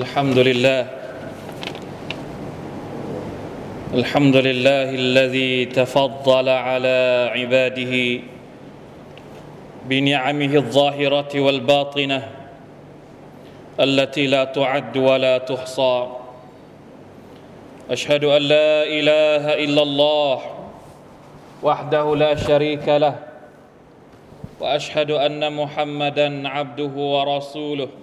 الحمد لله. الحمد لله الذي تفضل على عباده بنعمه الظاهرة والباطنة التي لا تعد ولا تحصى. أشهد أن لا إله إلا الله وحده لا شريك له وأشهد أن محمدا عبده ورسوله.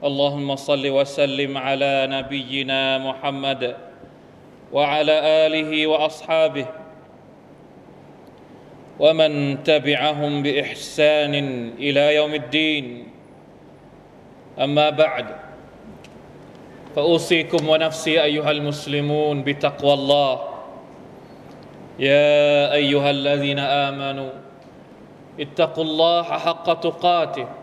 اللهم صل وسلم على نبينا محمد وعلى آله وأصحابه ومن تبعهم بإحسان إلى يوم الدين. أما بعد فأوصيكم ونفسي أيها المسلمون بتقوى الله. يا أيها الذين آمنوا اتقوا الله حق تقاته.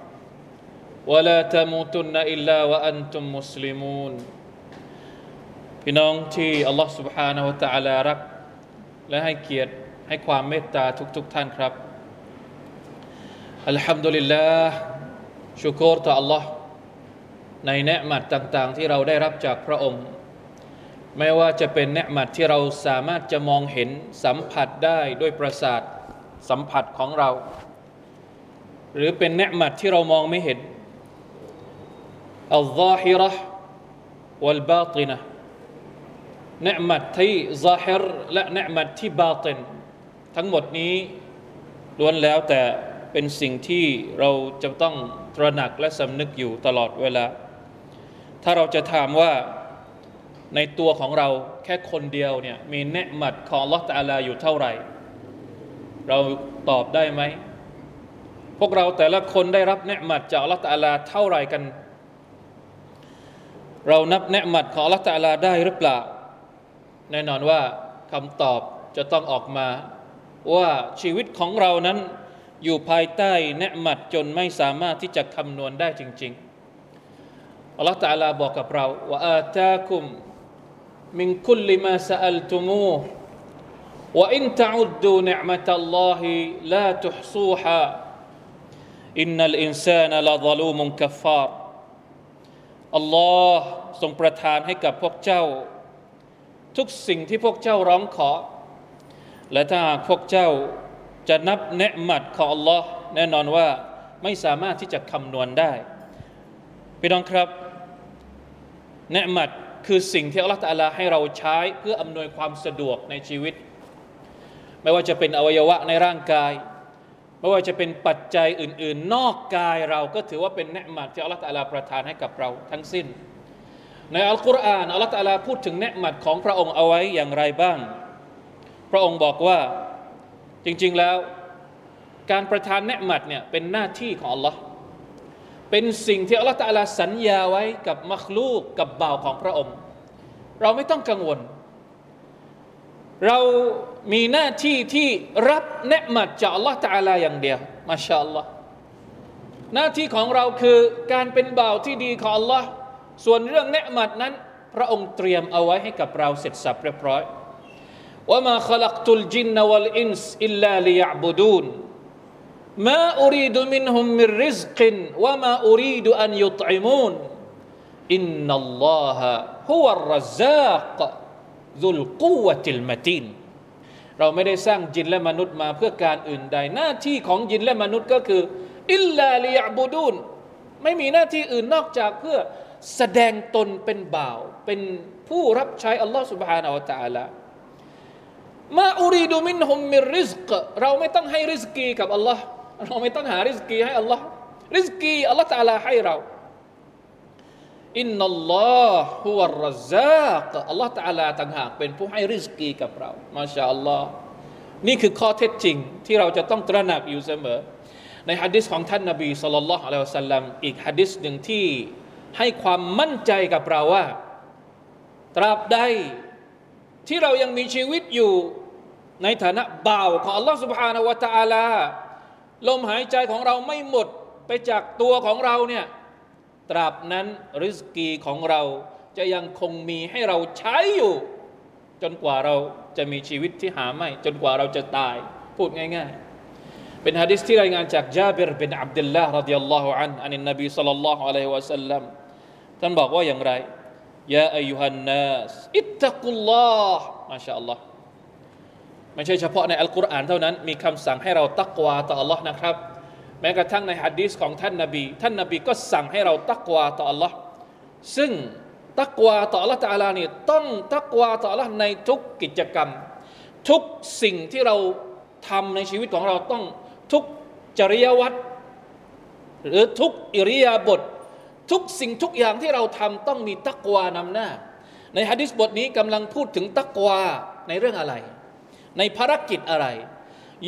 ولا تموتن الا وانتم مسلمون พี่น้องที่อัลลอฮฺ سبحانه และ تعالى รัก และให้เกียรติให้ความเมตตาทุกๆทท่านครับอัลฮัมดุลิลลาห์ชุกรต่อ Allah ในเนืมัดต่างๆ ที่เราได้รับจากพระองค์ ไม่ว่าจะเป็นเนืมัดที่เราสามารถจะมองเห็นสัมผัสได้ด้วยประสาทสัมผัสของเรา หรือเป็นเนืมัดที่เรามองไม่เห็น อัลลอฮิระวัลบาตินะเนืมัดที่ซาฮิรและเนืมัดที่บาตินทั้งหมดนี้ล้วนแล้วแต่เป็นสิ่งที่เราจะต้องตระหนักและสำนึกอยู่ตลอดเวลา ถ้าเราจะถามว่าในตัวของเราแค่คนเดียวเนี่ยมีเนืมัดของลอตาลาอยู่เท่าไหร่ เราตอบได้ไหม พวกเราแต่ละคนได้รับเนืมัดจากลอตาลาเท่าไหร่กัน เรานับเนืมัดของลอตาลาได้หรือเปล่า แน่นอนว่าคำตอบจะต้องออกมา ว่าชีวิตของเรานั้นอยู่ภายใต้เนืมัดจนไม่สามารถที่จะคำนวณได้จริง ๆอัลลอฮฺตาลาบอกกับเราว่าอาตาคุมมินคุลมาสอัลตุมูว่าอินตะอุดดูเนืมัตัลลอฮิลาตุฮซูฮาอินนัลอินซานละซลูมุนกัฟฟาร อัลลอฮ์ทรงประทานให้กับพวกเจ้า ทุกสิ่งที่พวกเจ้าร้องขอ และถ้าหากพวกเจ้าจะนับเนืมัดของ Allah แน่นอนว่าไม่สามารถที่จะคำนวณได้พี่น้องครับเนืมัดคือสิ่งที่อัลลอฮฺตาลาให้เราใช้เพื่ออำนวยความสะดวกในชีวิต ไม่ว่าจะเป็นอวัยวะในร่างกาย ไม่ว่าจะเป็นปัจจัยอื่น ๆ นอกกายเราก็ถือว่าเป็นเนืมัดที่อัลลอฮฺตาลาประทานให้กับเราทั้งสิ้น ในอัลกุรอานอัลลอฮฺตาลาพูดถึงเนืมัดของพระองค์เอาไว้อย่างไรบ้าง พระองค์บอกว่าจริง ๆ แล้ว การประทานเนืมัดเนี่ยเป็นหน้าที่ของ Allah เป็นสิ่งที่อัลลอฮฺตาลาสัญญาไว้กับมัคลูกกับบ่าวของพระองค์ เราไม่ต้องกังวล เรามีหน้าที่ที่รับเนืมัดจากอัลลอฮ์ตาลาอย่างเดียวมาชาอัลลอฮ์หน้าที่ของเราคือการเป็นบ่าวที่ดีของอัลลอฮ์ส่วนเรื่องเนืมัดนั้น พระองค์เตรียมเอาไว้ให้กับเราเสร็จสรรพเรียบร้อยว่ามาขลักตุลจินนวลอินส์อิลลาลิยาบูดูนมาอุรีดุมินฮุมมิริซกินว่ามาอุรีดุอันยุตอิมูนอิน أريد أن يطعمون إن الله هو الرزاق ذو القوة المتين เราไม่ได้สร้างจินและมนุษย์มาเพื่อการอื่นใด หน้าที่ของจินและมนุษย์ก็คือ อิลลาลิยาบูดูนไม่มีหน้าที่อื่นนอกจากเพื่อแสดงตนเป็นบ่าว เป็นผู้รับใช้อัลลอฮ์ سبحانه และ تعالى มาอูรีดูมินฮุมมิริสกเราไม่ต้องให้ริสกีกับอัลลอฮ์เราไม่ต้องหาริสกีให้อัลลอฮ์ริสกีอัลลอฮ์ตาลาให้เรา อินนัลลอฮ์ฮุวะรซากอัลลอฮ์ตาลาต่างหากเป็นผู้ให้ริสกีกับเรามาชาอัลลอฮ์นี่คือข้อเท็จจริง ที่เราจะต้องตระหนักอยู่เสมอ ในฮะดิษของท่านนบีสุลต่านละอัลลอฮฺสัลลัมอีกฮะดิษหนึ่งที่ให้ความมั่นใจกับเราว่า ตราบใดที่เรายังมีชีวิตอยู่ในฐานะบ่าวของ Allah سبحانه และ تعالى ลมหายใจของเราไม่หมดไปจากตัวของเราเนี่ย ตราบนั้นริสกีของเราจะยังคงมีให้เราใช้อยู่ จนกว่าเราจะมีชีวิตที่หาไม่ จนกว่าเราจะตายพูดง่าย ๆ เป็นฮะดิษที่รายงานจากจาบิรบินอับดุลลาห์รดิยัลลอฮุอันอันนบีสัลลัลลอฮุอะลัยฮิวะสัลลัมท่านบอกว่าอย่างไรยาอายุฮันนัสอิตตะกุลลอฮ์มาชาอัลลอฮ์ไม่ใช่เฉพาะในอัลกุรอานเท่านั้น มีคำสั่งให้เราตักวาต่อ Allah นะครับ แม้กระทั่งในฮะดีษของท่านนาบี ท่านนาบีก็สั่งให้เราตักวาต่อ Allah ซึ่งตักวาต่อ Allah ตาลานี่ต้องตักวาต่อ Allah ในทุกกิจกรรม ทุกสิ่งที่เราทำในชีวิตของเราต้องทุกจริยวัตรหรือทุกอิริยาบถทุกสิ่งทุกอย่างที่เราทำต้องมีตักวานำหน้า ในฮะดิษบทนี้กำลังพูดถึงตักวาในเรื่องอะไร ในภารกิจอะไร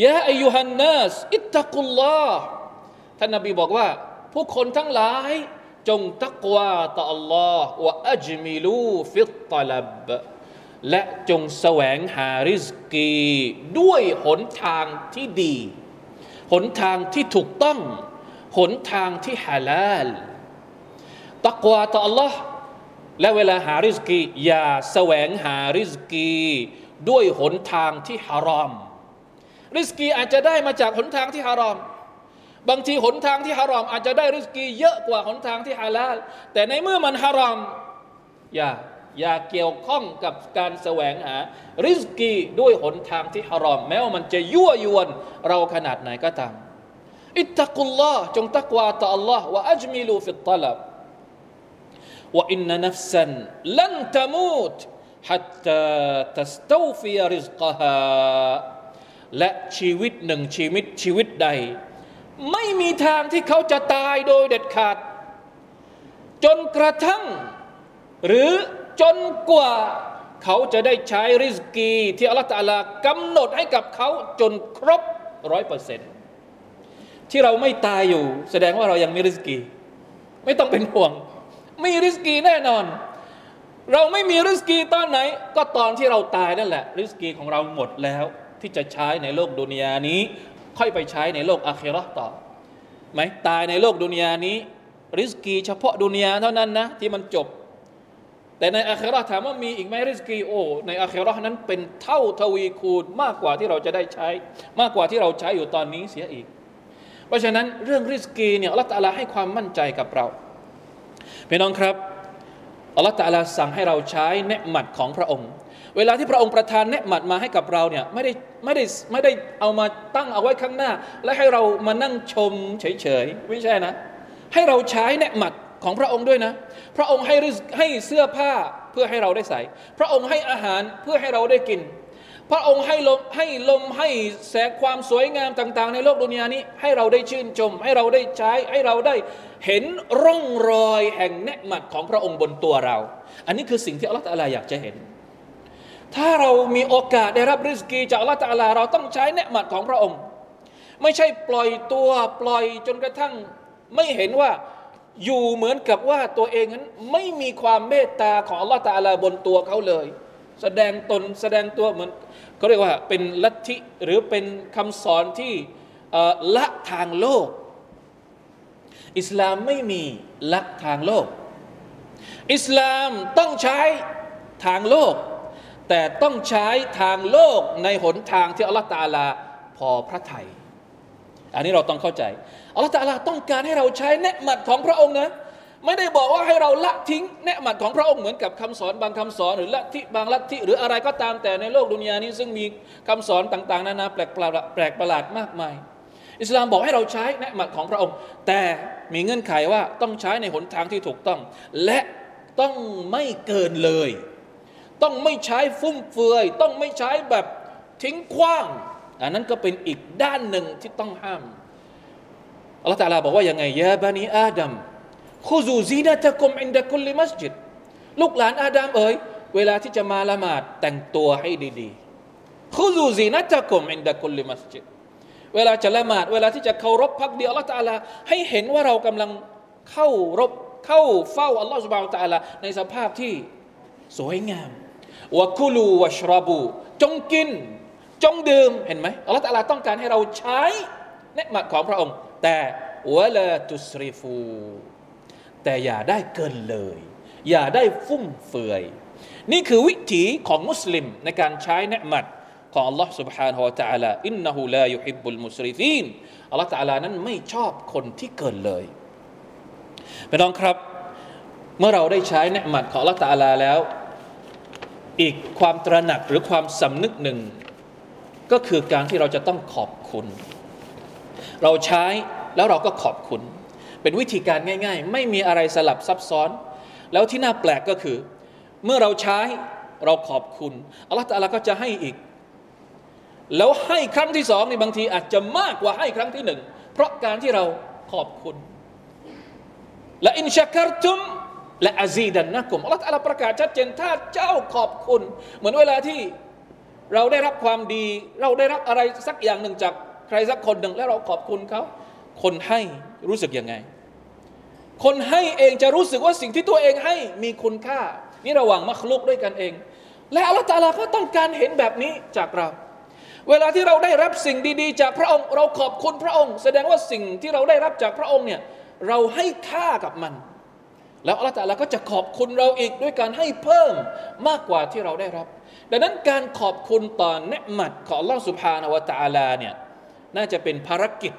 ยะอายุฮันนัสอิตตะกุลลอฮ์ท่านนบีบอกว่าผู้คนทั้งหลาย จงตักวาต่อ Allah วะอัจมิลูฟิตตลับและจงแสวงหาริสกี ด้วยหนทางที่ดี หนทางที่ถูกต้อง หนทางที่ฮาลาลตักวาต่อ Allah และเวลาหาริสกี อย่าแสวงหาริสกี ด้วยหนทางที่ฮารอม ริสกีอาจจะได้มาจากหนทางที่ฮารอม บางทีหนทางที่ฮารอม อาจจะได้ริสกีเยอะกว่าหนทางที่ฮาลาล แต่ในเมื่อมันฮารอม อย่าอย่าเกี่ยวข้องกับการแสวงหา ริสกีด้วยหนทางที่ฮารอม แม้ว่ามันจะยั่วยวนเราขนาดไหนก็ตาม อิตตะกุลลอฮ์จงตักวาต่อ Allah ว่าอัจมิลูฟิตตลับ وإن نفسا لن تموت حتى تستوفي رزقها และชีวิตหนึ่งชีวิตชีวิตใด ไม่มีทางที่เขาจะตายโดยเด็ดขาด จนกระทั่ง หรือจนกว่าเขาจะได้ใช้ริสกีที่อัลลอฮฺตะลากำหนดให้กับเขาจนครบร้อยเปอร์เซ็นต์ที่เราไม่ตายอยู่ แสดงว่าเรายังมีริสกี ไม่ต้องเป็นห่วง มีริสกีแน่นอน เราไม่มีริสกีตอนไหน ก็ตอนที่เราตายนั่นแหละ ริสกีของเราหมดแล้ว ที่จะใช้ในโลกดุนยานี้ ค่อยไปใช้ในโลกอาครอต่อไหมตายในโลกดุนยานี้ ริสกีเฉพาะดุนยาเท่านั้นนะที่มันจบ แต่ในอาครอถามว่ามีอีกไหมริสกีโอในอาคิรอนั้นเป็นเท่าทวีคูณมากกว่าที่เราจะได้ใช้ มากกว่าที่เราใช้อยู่ตอนนี้เสียอีก เพราะฉะนั้นเรื่องริสกีเนี่ยอัลลอฮฺตาลาให้ความมั่นใจกับเราพี่น้องครับอัลลอฮฺตาลาสั่งให้เราใช้เนืหมัดของพระองค์ เวลาที่พระองค์ประทานเนืหมัดมาให้กับเราเนี่ยไม่ได้ไม่ได้ไม่ได้เอามาตั้งเอาไว้ข้างหน้า และให้เรามานั่งชมเฉยๆไม่ใช่นะ ให้เราใช้เนืหมัดของพระองค์ด้วยนะ พระองค์ให้ให้เสื้อผ้าเพื่อให้เราได้ใส่ พระองค์ให้อาหารเพื่อให้เราได้กิน พระองค์ให้ลมให้ลมให้แสงความสวยงามต่าง ๆ ในโลกดุนยานี้ ให้เราได้ชื่นชม ให้เราได้ใช้ให้เราได้เห็นร่องรอยแห่งเนืหมัดของพระองค์บนตัวเรา อันนี้คือสิ่งที่อัลลอฮฺตะลาอยากจะเห็น ถ้าเรามีโอกาสได้รับริสกีจากอัลลอฮฺตะลา เราต้องใช้เนืหมัดของพระองค์ ไม่ใช่ปล่อยตัวปล่อยจนกระทั่งไม่เห็นว่าอยู่เหมือนกับว่าตัวเองนั้นไม่มีความเมตตาของอัลลอฮฺตะลาบนตัวเขาเลย แสดงตนแสดงตัวเหมือนเขาเรียกว่าเป็นลัทธิหรือเป็นคำสอนที่ละทางโลก อิสลามไม่มีลักทางโลก อิสลามต้องใช้ทางโลก แต่ต้องใช้ทางโลกในหนทางที่อัลลอฮฺตาลาพอพระทยัยอันนี้เราต้องเข้าใจอัลลอฮฺตาลาต้องการให้เราใช้เนืหมัดของพระองค์นะไม่ได้บอกว่าให้เราละทิ้งเนืหมัดของพระองค์เหมือนกับคำสอนบางคำสอนหรือละทิบางละทิหรืออะไรก็ตามแต่ในโลกดุนยานี้ซึ่งมีคำสอนต่างๆนานาแปลกประหลาดมากมาย อิสลามบอกให้เราใช้เนืหมัดของพระองค์ แต่มีเงื่อนไขว่าต้องใช้ในหนทางที่ถูกต้อง และต้องไม่เกินเลย ต้องไม่ใช้ฟุ่มเฟือย ต้องไม่ใช้แบบทิ้งขว้าง อันนั้นก็เป็นอีกด้านหนึ่งที่ต้องห้ามอัลลอฮฺตาลาบอกว่ายังไงيا بني آدم خذوا زينتكم عند كل مسجد ลูกหลานอาดัมเอ๋ยเวลาที่จะมาละหมาดแต่งตัวให้ดีๆخذوا زينتكم عند كل مسجد เวลาจะละหมาด เวลาที่จะเคารพภักดีอัลลอฮฺตาลาให้เห็นว่าเรากำลังเข้าพบเข้าเฝ้าอัลลอฮฺ سبحانه وتعالىในสภาพที่สวยงาม วะคุลูวะชราบูจงกิน จงดื่มเห็นไหมอัลลอฮฺตาลาต้องการให้เราใช้เนืหมัดของพระองค์ แต่วะลาตุสริฟู แต่อย่าได้เกินเลย อย่าได้ฟุ่มเฟือย นี่คือวิถีของมุสลิมในการใช้เนืหมัดของ Allah سبحانه และ تعالى อินนะฮูลายุฮิบุลมุสริฟีน Allah تعالى นั้นไม่ชอบคนที่เกินเลยพี่น้องครับ เมื่อเราได้ใช้เนืหมัดของละตาลาแล้ว อีกความตระหนักหรือความสำนึกหนึ่ง ก็คือการที่เราจะต้องขอบคุณ เราใช้แล้วเราก็ขอบคุณ เป็นวิธีการง่าย ๆ ไม่มีอะไรสลับซับซ้อน แล้วที่น่าแปลกก็คือ เมื่อเราใช้เราขอบคุณอัลลอฮฺตาลาก็จะให้อีก แล้วให้ครั้งที่สองในบางทีอาจจะมากกว่าให้ครั้งที่หนึ่งเพราะการที่เราขอบคุณและอินชักรตุม และอาซีดันนะกลุ่มอัลลอฮฺประกาศชัดเจนถ้าเจ้าขอบคุณ เหมือนเวลาที่เราได้รับความดี เราได้รับอะไรสักอย่างหนึ่งจากใครสักคนหนึ่งแล้วเราขอบคุณเขาคนให้รู้สึกยังไง คนให้เองจะรู้สึกว่าสิ่งที่ตัวเองให้มีคุณค่า นี่ระหว่างมัคลุกด้วยกันเอง และอัลลอฮฺตาลาก็ต้องการเห็นแบบนี้จากเรา เวลาที่เราได้รับสิ่งดี ๆ จากพระองค์ เราขอบคุณพระองค์ แสดงว่าสิ่งที่เราได้รับจากพระองค์เนี่ยเราให้ค่ากับมัน แล้วอัลลอฮฺตาละก็จะขอบคุณเราอีกด้วยการให้เพิ่มมากกว่าที่เราได้รับ ดังนั้นการขอบคุณต่อเนืหมัดของอัลลอฮฺสุบฮานาวะตาลาเนี่ยน่าจะเป็นภารกิจ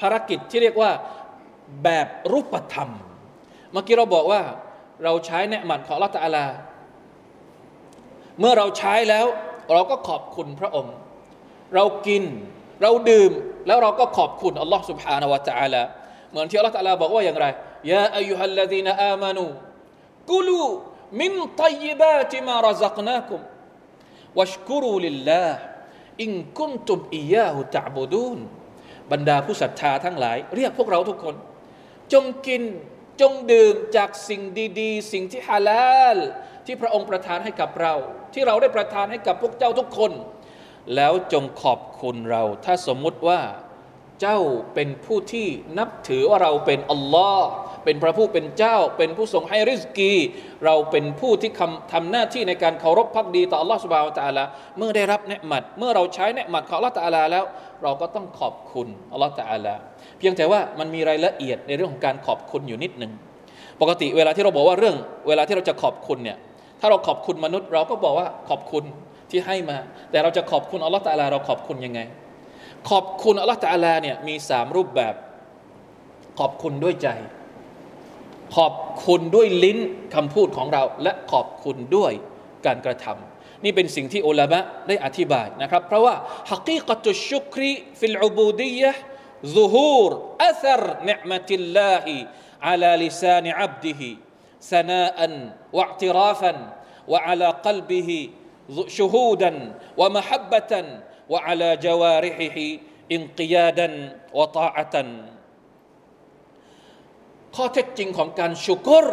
ภารกิจที่เรียกว่าแบบรูปธรรม เมื่อกี้เราบอกว่าเราใช้เนืหมัดของอัลลอฮฺตาลา เมื่อเราใช้แล้วเราก็ขอบคุณพระองค์ เรากินเราดื่มแล้วเราก็ขอบคุณอัลลอฮฺสุบฮานาวะตาลา เหมือนที่อัลลอฮฺตาลาบอกว่าอย่างไร ยาอายุฮัลลดีนอามานูกุลูมินตัยบาติมารัซักนาคุมวัชกุรูลิลลาห์อินกุนตุมอียาหุตะบูดูนบรรดาผู้ศรัทธาทั้งหลาย เรียกพวกเราทุกคน จงกินจงดื่มจากสิ่งดี ๆ สิ่งที่ฮาลาล ที่พระองค์ประทานให้กับเรา ที่เราได้ประทานให้กับพวกเจ้าทุกคน แล้วจงขอบคุณเรา ถ้าสมมุติว่า เจ้าเป็นผู้ที่นับถือว่าเราเป็นอัลลอฮ์ เป็นพระผู้เป็นเจ้า เป็นผู้ทรงให้ริสกี เราเป็นผู้ที่ทำหน้าที่ในการเคารพพักดีต่ออัลลอฮ์สุบฮาวตะลาเมื่อได้รับเนืหมัด เมื่อเราใช้เนืหมัดของอัลลอฮ์ตะลาแล้ว เราก็ต้องขอบคุณอัลลอฮ์ตะลาเพียงแต่ว่ามันมีรายละเอียดในเรื่องของการขอบคุณอยู่นิดหนึ่งปกติเวลาที่เราบอกว่าเรื่อง เวลาที่เราจะขอบคุณเนี่ยถ้าเราขอบคุณมนุษย์ เราก็บอกว่าขอบคุณที่ให้มา แต่เราจะขอบคุณอัลลอฮฺตาลาเราขอบคุณยังไง ขอบคุณอัลลอฮฺตาลาเนี่ยมีสามรูปแบบ ขอบคุณด้วยใจ ขอบคุณด้วยลิ้นคำพูดของเรา และขอบคุณด้วยการกระทำนี่เป็นสิ่งที่อุลามะได้อธิบายนะครับ เพราะว่าฮักีกตุชุครีฟิลอุบูดียะ ظهور أثر نعمة الله على لسان عبده ثناء واعترافا وعلى قلبه شهودا ومحبة وعلى جوارحه انقيادا وطاعة ข้อเท็จจริงของการชุกร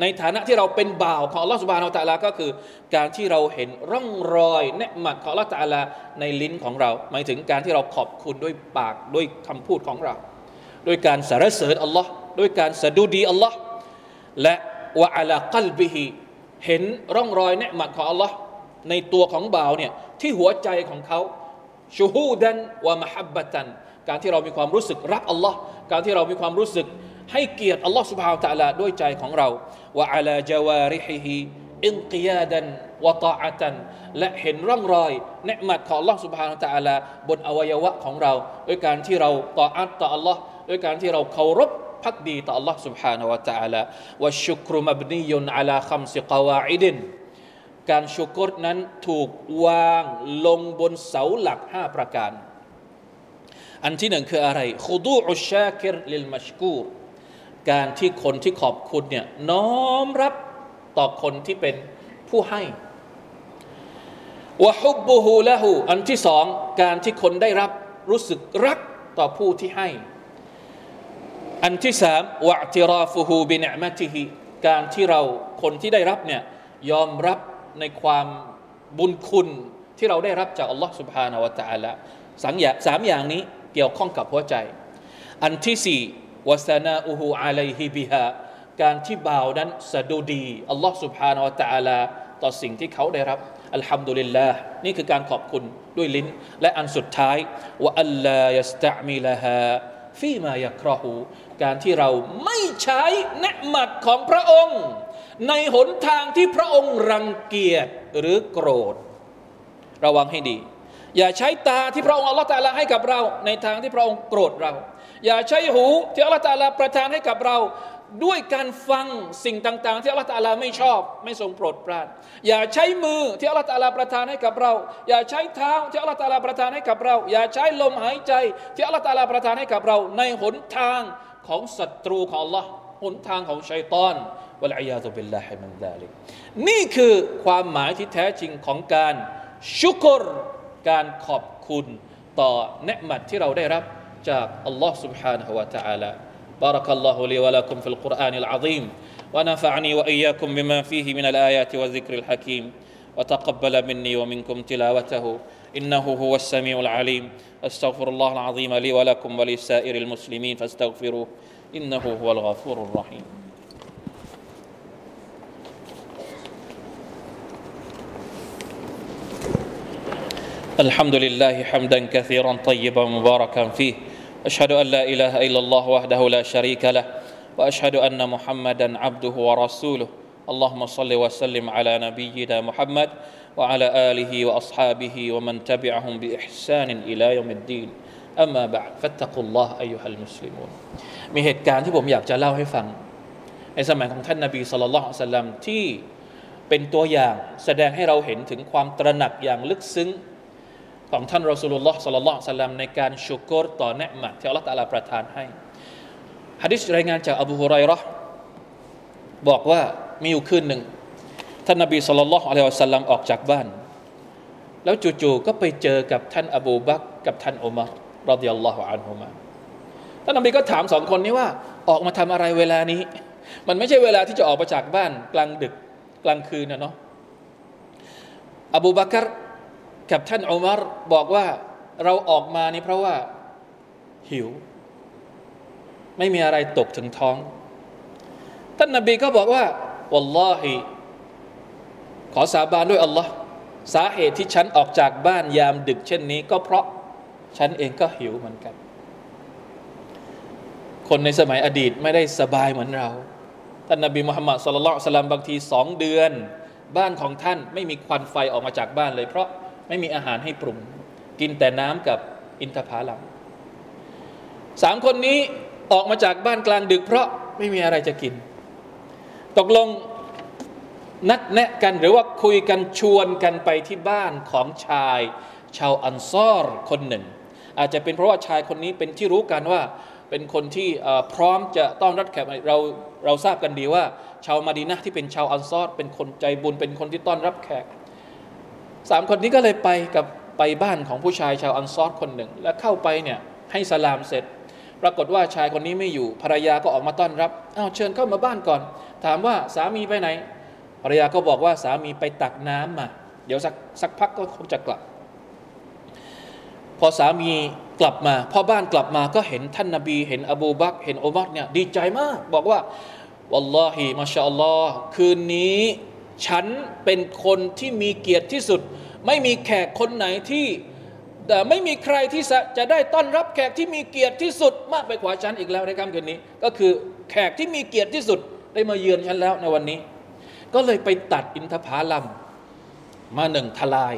ในฐานะที่เราเป็นบ่าวของอัลลอฮฺสุบานอัลตะลาก็คือ การที่เราเห็นร่องรอยเนมัดของอัลลอฮฺตะลาในลิ้นของเรา หมายถึงการที่เราขอบคุณด้วยปากด้วยคำพูดของเรา ด้วยการสรรเสริญอัลลอฮ์ด้วยการสะดุดีอัลลอฮ์และวะอัลกัลบิฮิเห็นร่องรอยเนมัดของอัลลอฮ์ในตัวของบ่าวเนี่ยที่หัวใจของเขาชูฮูดันวะมะฮับบะตัน การที่เรามีความรู้สึกรักอัลลอฮ์การที่เรามีความรู้สึก ให้เกียรติอัลลอฮ์ سبحانه และ تعالى ด้วยใจของเราวะอัลาจาวาริฮิฮิอินกิยาดันวะตาอะตันและเห็นร่องรอยเนืหมัดของอัลลอฮ์ سبحانه และ تعالى บนอวัยวะของเรา ด้วยการที่เราต่ออัตต่ออัลลอฮ์ด้วยการที่เราเคารพพักดีต่อ Allah سبحانه และ تعالى วะชุกรุมบนียุนอัลาคัมซิกวาอิดินการชุกรนั้นถูกวางลงบนเสาหลักห้าประการ อันที่หนึ่งคืออะไรคุดูอุชาคิรลิลมัชกูร การที่คนที่ขอบคุณเนี่ยน้อมรับต่อคนที่เป็นผู้ให้วะฮุบบูฮูละหูอันที่สองการที่คนได้รับรู้สึกรักต่อผู้ที่ให้ อันที่สามวะติราฟูฮูบินอมติฮิการที่เราคนที่ได้รับเนี่ยยอมรับในความบุญคุณที่เราได้รับจากอัลลอฮ์ سبحانه และ تعالى สามอย่างสามอย่างนี้เกี่ยวข้องกับหัวใจ อันที่สี่ วสนาอูฮูอาลัยฮิบิฮาการที่บ่าวนั้นสะดุดีอัลลอฮ์สุบฮานาอัตะลาต่อสิ่งที่เขาได้รับอัลฮัมดุลิลลาห์นี่คือการขอบคุณด้วยลิ้น และอันสุดท้ายว่าอัลลายัสตะมิลาฮาฟีมายัครอหูการที่เราไม่ใช้เนหมัดของพระองค์ ในหนทางที่พระองค์รังเกียจหรือโกรธ ระวังให้ดี อย่าใช้ตาที่พระองค์อัลลอฮฺตาลาให้กับเรา ในทางที่พระองค์โกรธเรา อย่าใช้หูที่อัลลอฮฺตาลาประทานให้กับเรา ด้วยการฟังสิ่งต่างๆ ที่อัลลอฮฺตาลาไม่ชอบ ไม่ทรงโปรดปราน อย่าใช้มือที่อัลลอฮฺตาลาประทานให้กับเรา อย่าใช้เท้าที่อัลลอฮฺตาลาประทานให้กับเรา อย่าใช้ลมหายใจ ที่อัลลอฮฺตาลาประทานให้กับเรา ในหนทางของศัตรูของอัลลอหนทางของชัยตอนวะลัยยาตุบิลลาฮิมินดาลิกนี่คือความหมายที่แท้จริงของการชุกร การขอบคุณต่อเนืหมัดที่เราได้รับ จากอัลลอฮ์ سبحانه และ تعالى بارك الله لي ولكم في القرآن العظيم ونفعني وإياكم بما فيه من الآيات والذكر الحكيم وتقبل مني ومنكم تلاوته إنه هو السميع العليم أستغفر الله العظيم لي ولكم ولسائر المسلمين فاستغفروه إنه هو الغفور الرحيم الحمد لله حمدا كثيرا طيبا مباركا فيه اشهد ان لا اله الا الله وحده لا شريك له واشهد ان محمدا عبده ورسوله اللهم صل وسلم على نبينا محمد وعلى اله واصحابه ومن تبعهم باحسان الى يوم الدين اما بعد فاتقوا الله ايها المسلمون มีเหตุการณ์ที่ผมอยากจะเล่าให้ฟังในสมัยของท่านนบีสุลต่านสัลลัมที่เป็นตัวอย่างแสดงให้เราเห็นถึงความตระหนักอย่างลึกซึ้ง ของท่านรอสูลุลลอฮ์สัลลัลลอฮุซัลลัมในการชุกรต่อเนืมัที่อัลลอฮฺตาลาประทานให้ฮะดิษรายงานจากอบูฮุไรรอบอกว่ามีอยู่คืนหนึ่ง ท่านนบีสุลต่านละฮ์อะลัยฮิวสัลลัมออกจากบ้าน แล้วจู่ๆก็ไปเจอกับท่านอบูบักกับท่านอุมารรดิยัลลอฮุอันฮุมาท่านนบีก็ถามสองคนนี้ว่าออกมาทำอะไรเวลานี้ มันไม่ใช่เวลาที่จะออกมาจากบ้านกลางดึกกลางคืนนะเนาะอบูบักร กับท่านอุมารบอกว่าเราออกมานี่เพราะว่าหิว ไม่มีอะไรตกถึงท้อง ท่านนบีก็บอกว่าวัลลอฮิขอสาบานด้วยอัลลอฮ์สาเหตุที่ฉันออกจากบ้านยามดึกเช่นนี้ ก็เพราะฉันเองก็หิวเหมือนกัน คนในสมัยอดีตไม่ได้สบายเหมือนเรา ท่านนบีมุฮัมมัดสุลลัลสลามบางทีสองเดือน บ้านของท่านไม่มีควันไฟออกมาจากบ้านเลยเพราะ ไม่มีอาหารให้ปรุง กินแต่น้ำกับอินทผลัมสามคนนี้ออกมาจากบ้านกลางดึกเพราะไม่มีอะไรจะกิน ตกลงนัดแนะกันหรือว่าคุยกันชวนกันไปที่บ้านของชาย ชาวอันซอรคนหนึ่ง อาจจะเป็นเพราะว่าชายคนนี้เป็นที่รู้กันว่าเป็นคนที่พร้อมจะต้อนรับแขกเราเราทราบกันดีว่า ชาวมาดีนะที่เป็นชาวอันซอรเป็นคนใจบุญเป็นคนที่ต้อนรับแขก สามคนนี้ก็เลยไปกับไปบ้านของผู้ชายชาวอันซอรคนหนึ่ง แล้วเข้าไปเนี่ยให้สลามเสร็จ ปรากฏว่าชายคนนี้ไม่อยู่ภรรยาก็ออกมาต้อนรับอ้าวเชิญเข้ามาบ้านก่อน ถามว่าสามีไปไหน ภรรยาก็บอกว่าสามีไปตักน้ำมา เดี๋ยวสักสักพักก็คงจะกลับ พอสามีกลับมาพ่อบ้านกลับมาก็เห็นท่านนาบี เห็นอบูบักเห็นอุมัรเนี่ยดีใจมาก บอกว่าวัลลอฮิมาชาอัลลอฮ์คืนนี้ ฉันเป็นคนที่มีเกียรติที่สุด ไม่มีแขกคนไหนที่แต่ไม่มีใครที่จะได้ต้อนรับแขกที่มีเกียรติที่สุด มากไปกว่าฉันอีกแล้วในค่ำคืนนี้ ก็คือแขกที่มีเกียรติที่สุดได้มาเยือนฉันแล้วในวันนี้ ก็เลยไปตัดอินทผลัมมาหนึ่งทลาย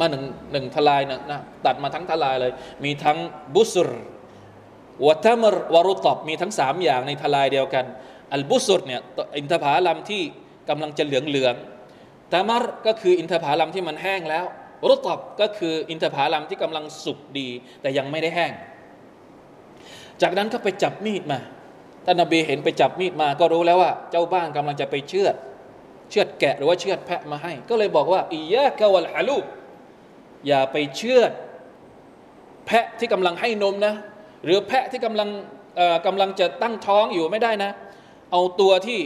มาหนึ่งหนึ่งทลายนะนะตัดมาทั้งทลายเลย มีทั้งบุสรวัตมรวรุตอบมีทั้งสามอย่างในทลายเดียวกัน อัลบุสรเนี่ยอินทผลัมที่ กำลังจะเหลืองเหลืองตามารก็คืออินทผลัมที่มันแห้งแล้วรุตบก็คืออินทผลัมที่กำลังสุกดี แต่ยังไม่ได้แห้ง จากนั้นก็ไปจับมีดมาท่านนบีเห็นไปจับมีดมา ก็รู้แล้วว่า เจ้าบ้านกำลังจะไปเชือด เชือดแกะหรือว่าเชือดแพะมาให้ ก็เลยบอกว่าอียะกะวัลฮาลูอย่าไปเชือด แพะที่กำลังให้นมนะ หรือแพะที่กำลังกำลังจะตั้งท้องอยู่ไม่ได้นะ เอาตัวที่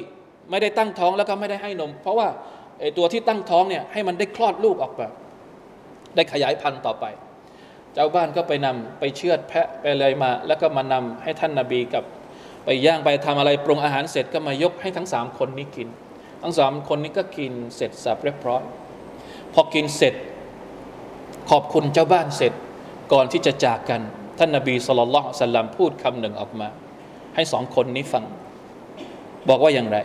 ไม่ได้ตั้งท้องแล้วก็ไม่ได้ให้นม เพราะว่าไอ้ตัวที่ตั้งท้องเนี่ยให้มันได้คลอดลูกออกมาได้ขยายพันธุ์ต่อไป เจ้าบ้านก็ไปนำไปเชือดแพะไปอะไรมา แล้วก็มานำให้ท่านนาบีกับไปย่างไปทำอะไรปรุงอาหารเสร็จก็มายกให้ทั้งสามคนนี้กิน ทั้งสามคนนี้ก็กินเสร็จสับเรียบร้อยพอกินเสร็จ ขอบคุณเจ้าบ้านเสร็จก่อนที่จะจากกัน ท่านนาบีสุลต่านสัลลัมพูดคำหนึ่งออกมา ให้สองคนนี้ฟัง บอกว่าอย่างไร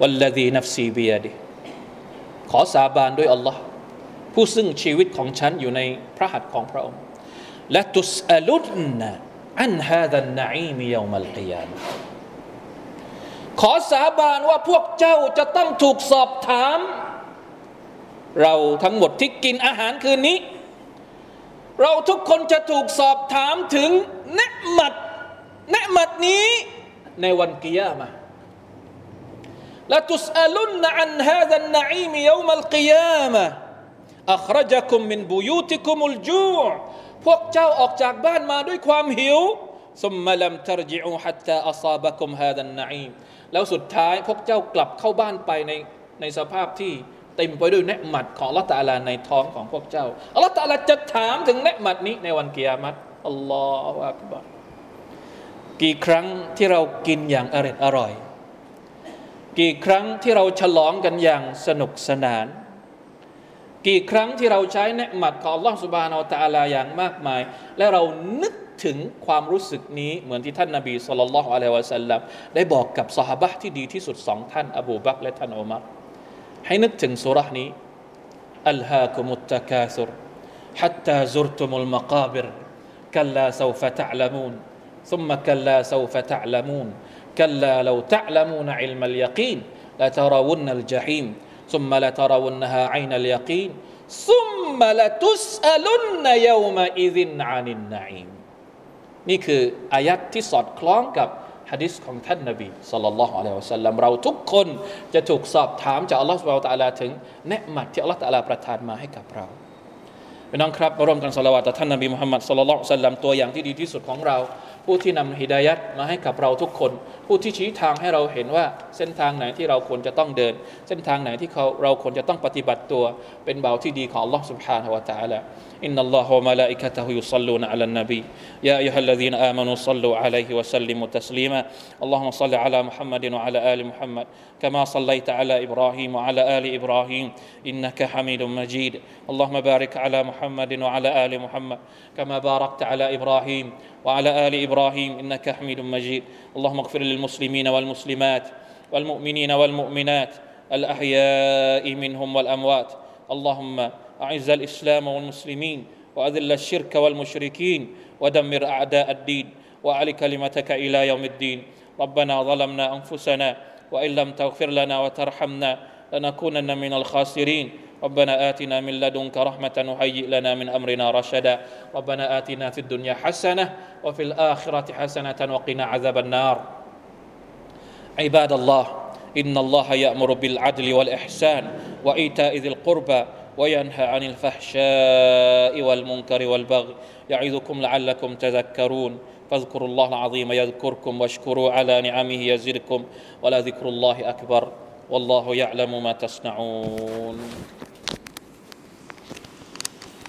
วัลลดีนัฟซีบียดิขอสาบานด้วยอัลลอฮ์ผู้ซึ่งชีวิตของฉันอยู่ในพระหัตถ์ของพระองค์และตุสอลุนอันฮาดันนัอีมียามัลกิยามขอสาบานว่าพวกเจ้าจะต้องถูกสอบถาม เราทั้งหมดที่กินอาหารคืนนี้ เราทุกคนจะถูกสอบถามถึงเนหมัดเนหมัดนี้ในวันกิยามะ ละตุสอลุนนะอันฮาดันนะอีมิยามัลกิยามะอัครจักุมมินบุยุติกุมุลจูพวกเจ้าออกจากบ้านมาด้วยความหิวซุมมาลัมทรจิอูฮัตตาอัซาบะกุมฮาดันนะอีมแล้วสุดท้ายพวกเจ้ากลับเข้าบ้านไปในในสภาพที่เต็มไปด้วยเนืหมัดของละตาลาในท้องของพวกเจ้าอัลลอฮฺตาลาจะถามถึงเนืหมัดนี้ในวันกิยามัตอัลลอฮฺอักบารกี่ครั้งที่เรากินอย่างอร่อย กี่ครั้งที่เราฉลองกันอย่างสนุกสนาน กี่ครั้งที่เราใช้เนืหมัดของอัลลอฮฺสุบานอัลตะลาอย่างมากมาย และเรานึกถึงความรู้สึกนี้เหมือนที่ท่านนาบีสุลต่านละฮ์อะลัยวะสัลลัมได้บอกกับสหบะที่ดีที่สุดสองท่าน อบูบักและท่านอุมัรให้นึกถึงสุรานี้อัลฮาคุมุตตะกาซุร حتى زرتم المقابر كلا سوف تعلمون ثم كلا سوف تعلمون กัลลาลาตะละมูนอิลมัลยากีนละตาราวุนนัลจาฮิมซุมมาละตาราวุนนฮาอินัลยากีนซุมมาละตุสอลุนนยาวมาอิดินอานินนาอิมนี่คืออายัดที่สอดคล้องกับฮะดิษของท่านนบีสัลลัลลอฮุอะลัยฮิวะสัลลัมเราทุกคนจะถูกสอบถามจากอัลลอฮฺสุบะตะลาถึงเนืมัดที่อัลลอฮฺตะลาประทานมาให้กับเราพี่น้องครับร่วมกันสละวะต่อท่านนบีมุฮัมมัดสัลลัลลอฮุอะลัยฮิวะสัลลัมตัวอย่างที่ดีที่สุดของเรา ผู้ที่นำฮิดายัดมาให้กับเราทุกคน ผู้ที่ชี้ทางให้เราเห็นว่าเส้นทางไหนที่เราควรจะต้องเดิน เส้นทางไหนที่เขาเราควรจะต้องปฏิบัติตัว เป็นเบาที่ดีของอัลลอฮฺ سبحانه และ تعالى إن الله وملائكته يصلون على النبي يا أيها الذين آمنوا صلوا عليه وسلموا تسليما اللهم صل على محمد وعلى آل محمد كما صليت على إبراهيم وعلى آل إبراهيم إنك حميد مجيد. اللهم بارك على محمد وعلى آل محمد كما باركت على إبراهيم وعلى آل إبراهيم إنك حميد مجيد. اللهم اغفر للمسلمين والمسلمات والمؤمنين والمؤمنات الأحياء منهم والأموات. اللهم أعز الإسلام والمسلمين وأذل الشرك والمشركين ودمر أعداء الدين وأعل كلمتك إلى يوم الدين. ربنا ظلمنا أنفسنا وإن لم تغفر لنا وترحمنا لنكونن من الخاسرين. ربنا آتنا من لدنك رحمة وهيئ لنا من أمرنا رشدا. ربنا آتنا في الدنيا حسنة وفي الآخرة حسنة وقنا عذاب النار. عباد الله إن الله يأمر بالعدل والإحسان وإيتاء ذي القربى وينهى عن الفحشاء والمنكر والبغي. يعظكم لعلكم تذكرون. فاذكروا الله العظيم يذكركم واشكروا على نعمه يزدكم ولذكر الله أكبر والله يعلم ما تصنعون